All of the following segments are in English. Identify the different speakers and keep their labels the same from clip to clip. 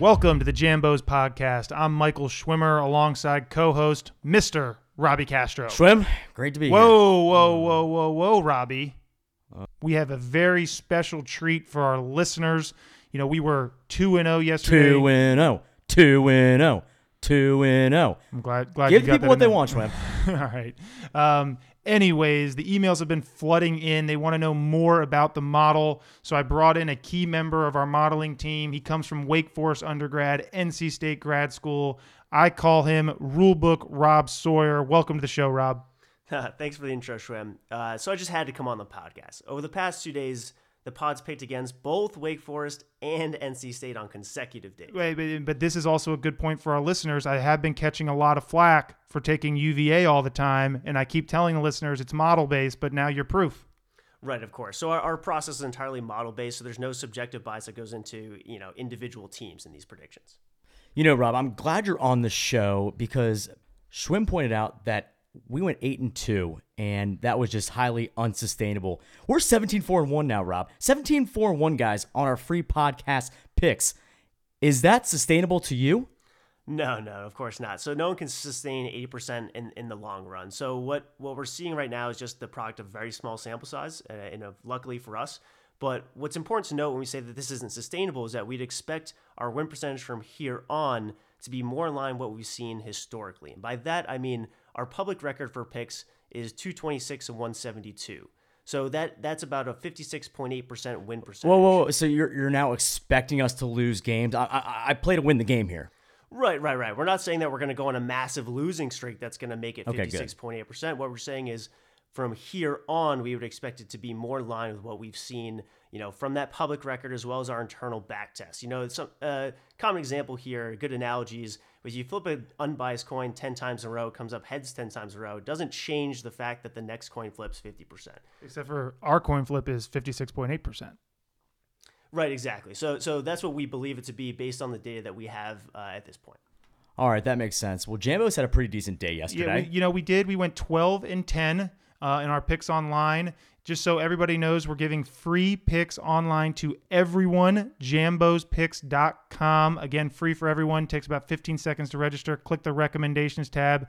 Speaker 1: Welcome to the Jambos podcast. I'm Michael Schwimmer alongside co-host Mr. Robbie Castro.
Speaker 2: Schwim, great to be here.
Speaker 1: Whoa, whoa, whoa, whoa, whoa, Robbie. We have a very special treat for our listeners. You know, we were 2 and 0 yesterday.
Speaker 2: Two and oh, two and oh, two and oh.
Speaker 1: I'm glad glad
Speaker 2: Give
Speaker 1: you got
Speaker 2: people what they want, Schwim.
Speaker 1: All right. Um, anyways, the emails have been flooding in. They want to know more about the model. So I brought in a key member of our modeling team. He comes from Wake Forest undergrad, NC State grad school. I call him Rulebook Rob Sawyer. Welcome to the show, Rob.
Speaker 3: Thanks for the intro, Schwim. Uh, so I just had to come on the podcast. Over the past two days, the pods picked against both Wake Forest and NC State on consecutive days.
Speaker 1: Wait, but, but this is also a good point for our listeners. I have been catching a lot of flack for taking UVA all the time, and I keep telling the listeners it's model based, but now you're proof.
Speaker 3: Right, of course. So our, our process is entirely model based, so there's no subjective bias that goes into you know individual teams in these predictions.
Speaker 2: You know, Rob, I'm glad you're on the show because Schwim pointed out that we went eight and two, and that was just highly unsustainable. We're 17 4 and 1 now, Rob. 17 4 and 1 guys on our free podcast picks. Is that sustainable to you?
Speaker 3: No, no, of course not. So no one can sustain 80% in, in the long run. So what, what we're seeing right now is just the product of very small sample size, uh, and uh, luckily for us. But what's important to note when we say that this isn't sustainable is that we'd expect our win percentage from here on to be more in line with what we've seen historically. And by that, I mean our public record for picks is 226 and 172. So that that's about a 56.8% win percentage.
Speaker 2: Whoa, whoa, whoa. So you're, you're now expecting us to lose games? I, I, I play to win the game here.
Speaker 3: Right, right, right. We're not saying that we're going to go on a massive losing streak that's going to make it 56.8%. What we're saying is from here on, we would expect it to be more in line with what we've seen, you know, from that public record as well as our internal back test. You know, some uh, common example here, good analogies, was you flip an unbiased coin 10 times in a row, it comes up heads 10 times in a row. It doesn't change the fact that the next coin flips 50%.
Speaker 1: Except for our coin flip is 56.8%.
Speaker 3: Right, exactly. So, so that's what we believe it to be based on the data that we have uh, at this point.
Speaker 2: All right, that makes sense. Well, Jambos had a pretty decent day
Speaker 1: Yeah,
Speaker 2: yesterday.
Speaker 1: we, you know, we did. We went 12 and 10 uh, in our picks online. Just so everybody knows, we're giving free picks online to everyone. JambosPicks.com. Again, free for everyone. Takes about 15 seconds to register. Click the recommendations tab.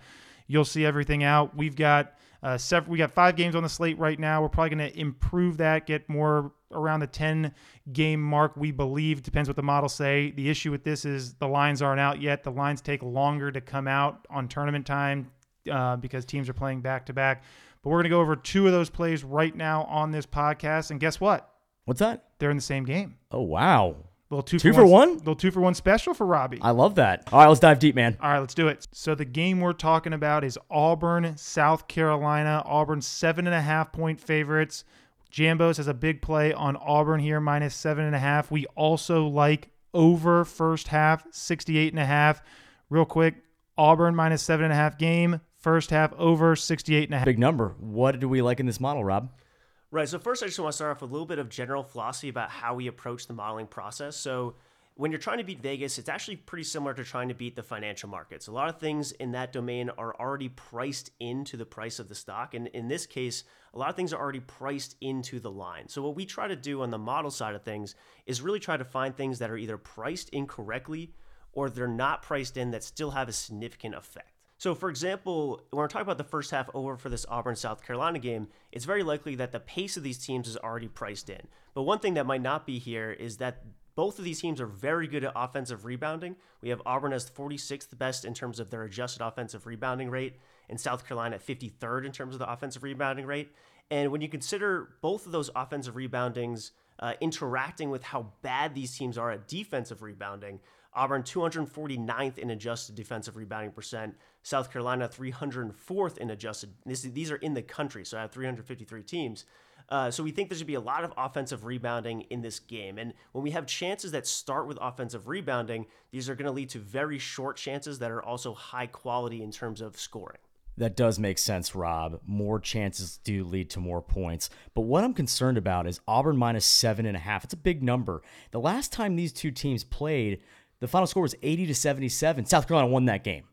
Speaker 1: You'll see everything out. We've got uh, several. We got five games on the slate right now. We're probably going to improve that, get more around the 10 game mark. We believe depends what the models say. The issue with this is the lines aren't out yet. The lines take longer to come out on tournament time uh, because teams are playing back to back. But we're going to go over two of those plays right now on this podcast. And guess what?
Speaker 2: What's that?
Speaker 1: They're in the same game.
Speaker 2: Oh, wow.
Speaker 1: Little two,
Speaker 2: Two
Speaker 1: for,
Speaker 2: for
Speaker 1: one.
Speaker 2: one?
Speaker 1: Little two for one special for Robbie.
Speaker 2: I love that. All right, let's dive deep, man.
Speaker 1: All right, let's do it. So the game we're talking about is Auburn, South Carolina. Auburn seven and a half point favorites. Jambos has a big play on Auburn here, minus seven and a half. We also like over first half, 68 and a half. Real quick, Auburn minus seven and a half game. First half over 68 and a half.
Speaker 2: Big number. What do we like in this model, Rob?
Speaker 3: Right. So first, I just want to start off with a little bit of general philosophy about how we approach the modeling process. So when you're trying to beat Vegas, it's actually pretty similar to trying to beat the financial markets. A lot of things in that domain are already priced into the price of the stock, and in this case, a lot of things are already priced into the line. So what we try to do on the model side of things is really try to find things that are either priced incorrectly or they're not priced in that still have a significant effect. So, for example, when we're talking about the first half over for this Auburn South Carolina game, it's very likely that the pace of these teams is already priced in. But one thing that might not be here is that both of these teams are very good at offensive rebounding. We have Auburn as 46th best in terms of their adjusted offensive rebounding rate, and South Carolina at 53rd in terms of the offensive rebounding rate. And when you consider both of those offensive reboundings uh, interacting with how bad these teams are at defensive rebounding, Auburn 249th in adjusted defensive rebounding percent, South Carolina 304th in adjusted. This, these are in the country, so I have 353 teams. Uh, so we think there should be a lot of offensive rebounding in this game. And when we have chances that start with offensive rebounding, these are going to lead to very short chances that are also high quality in terms of scoring.
Speaker 2: That does make sense, Rob. More chances do lead to more points. But what I'm concerned about is Auburn minus seven and a half. It's a big number. The last time these two teams played, the final score was 80 to 77. South Carolina won that game.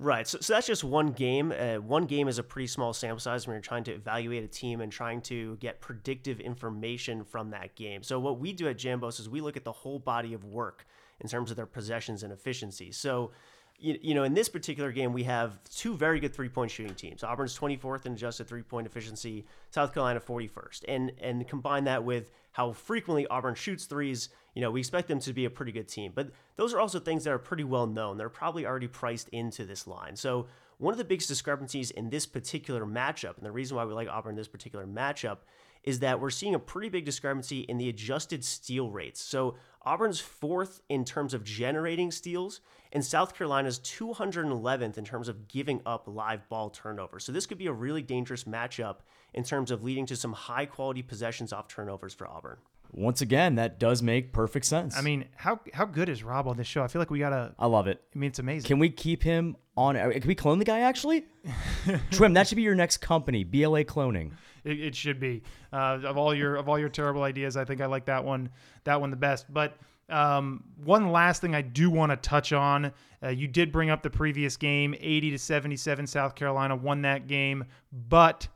Speaker 3: Right. So, so that's just one game. Uh, one game is a pretty small sample size when you're trying to evaluate a team and trying to get predictive information from that game. So what we do at Jambos is we look at the whole body of work in terms of their possessions and efficiency. So, you, you know, in this particular game, we have two very good three point shooting teams. Auburn's 24th in adjusted three point efficiency, South Carolina 41st. And and combine that with how frequently Auburn shoots threes, you know, we expect them to be a pretty good team. But those are also things that are pretty well known. They're probably already priced into this line. So one of the biggest discrepancies in this particular matchup, and the reason why we like Auburn in this particular matchup, is that we're seeing a pretty big discrepancy in the adjusted steal rates. So Auburn's fourth in terms of generating steals, and South Carolina's 211th in terms of giving up live ball turnovers. So this could be a really dangerous matchup in terms of leading to some high quality possessions off turnovers for Auburn.
Speaker 2: Once again, that does make perfect sense.
Speaker 1: I mean, how how good is Rob on this show? I feel like we gotta.
Speaker 2: I love it.
Speaker 1: I mean, it's amazing.
Speaker 2: Can we keep him on? Can we clone the guy actually? Trim, that should be your next company, BLA Cloning.
Speaker 1: It, it should be uh, of all your of all your terrible ideas. I think I like that one that one the best. But um, one last thing I do want to touch on. Uh, you did bring up the previous game, 80 to 77. South Carolina won that game, but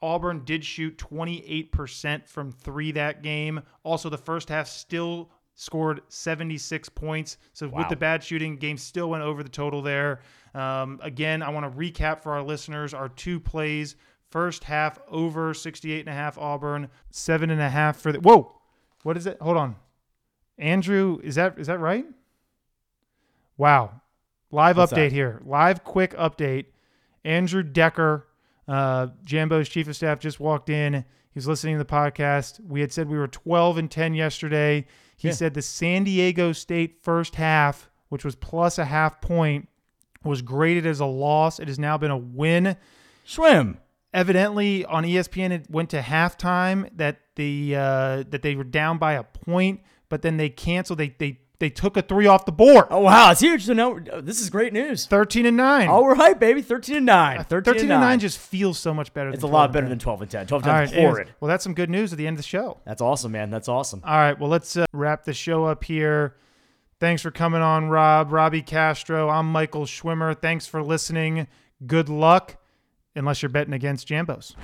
Speaker 1: Auburn did shoot 28% from three that game. Also, the first half still scored 76 points. So with the bad shooting, game still went over the total there. Um, again, I want to recap for our listeners our two plays. First half over 68 and a half Auburn, seven and a half for the. Whoa, what is it? Hold on, Andrew, is that is that right? Wow, live
Speaker 2: What's
Speaker 1: update
Speaker 2: that?
Speaker 1: here. Live quick update. Andrew Decker, uh, Jambo's chief of staff, just walked in. He was listening to the podcast. We had said we were 12 and 10 yesterday. He
Speaker 2: Yeah.
Speaker 1: said the San Diego State first half, which was plus a half point, was graded as a loss. It has now been a win.
Speaker 2: Schwim.
Speaker 1: Evidently, on ESPN, it went to halftime that the uh, that they were down by a point, but then they canceled. They they they took a three off the board.
Speaker 2: Oh wow, it's huge. So now uh, this is great news.
Speaker 1: 13 and nine.
Speaker 2: oh All right, baby. 13 and 9. 13,
Speaker 1: 13
Speaker 2: and 9.
Speaker 1: nine just feels so much better.
Speaker 2: it's a lot better than 12 and 10. 12 and 10
Speaker 1: right,
Speaker 2: is horrid.
Speaker 1: well, that's some good news at the end of the show.
Speaker 2: That's awesome, man. That's awesome.
Speaker 1: All right, well, let's uh, wrap the show up here. Thanks for coming on, Rob. Robbie Castro. I'm Michael Schwimmer. Thanks for listening. Good luck, unless you're betting against Jambos.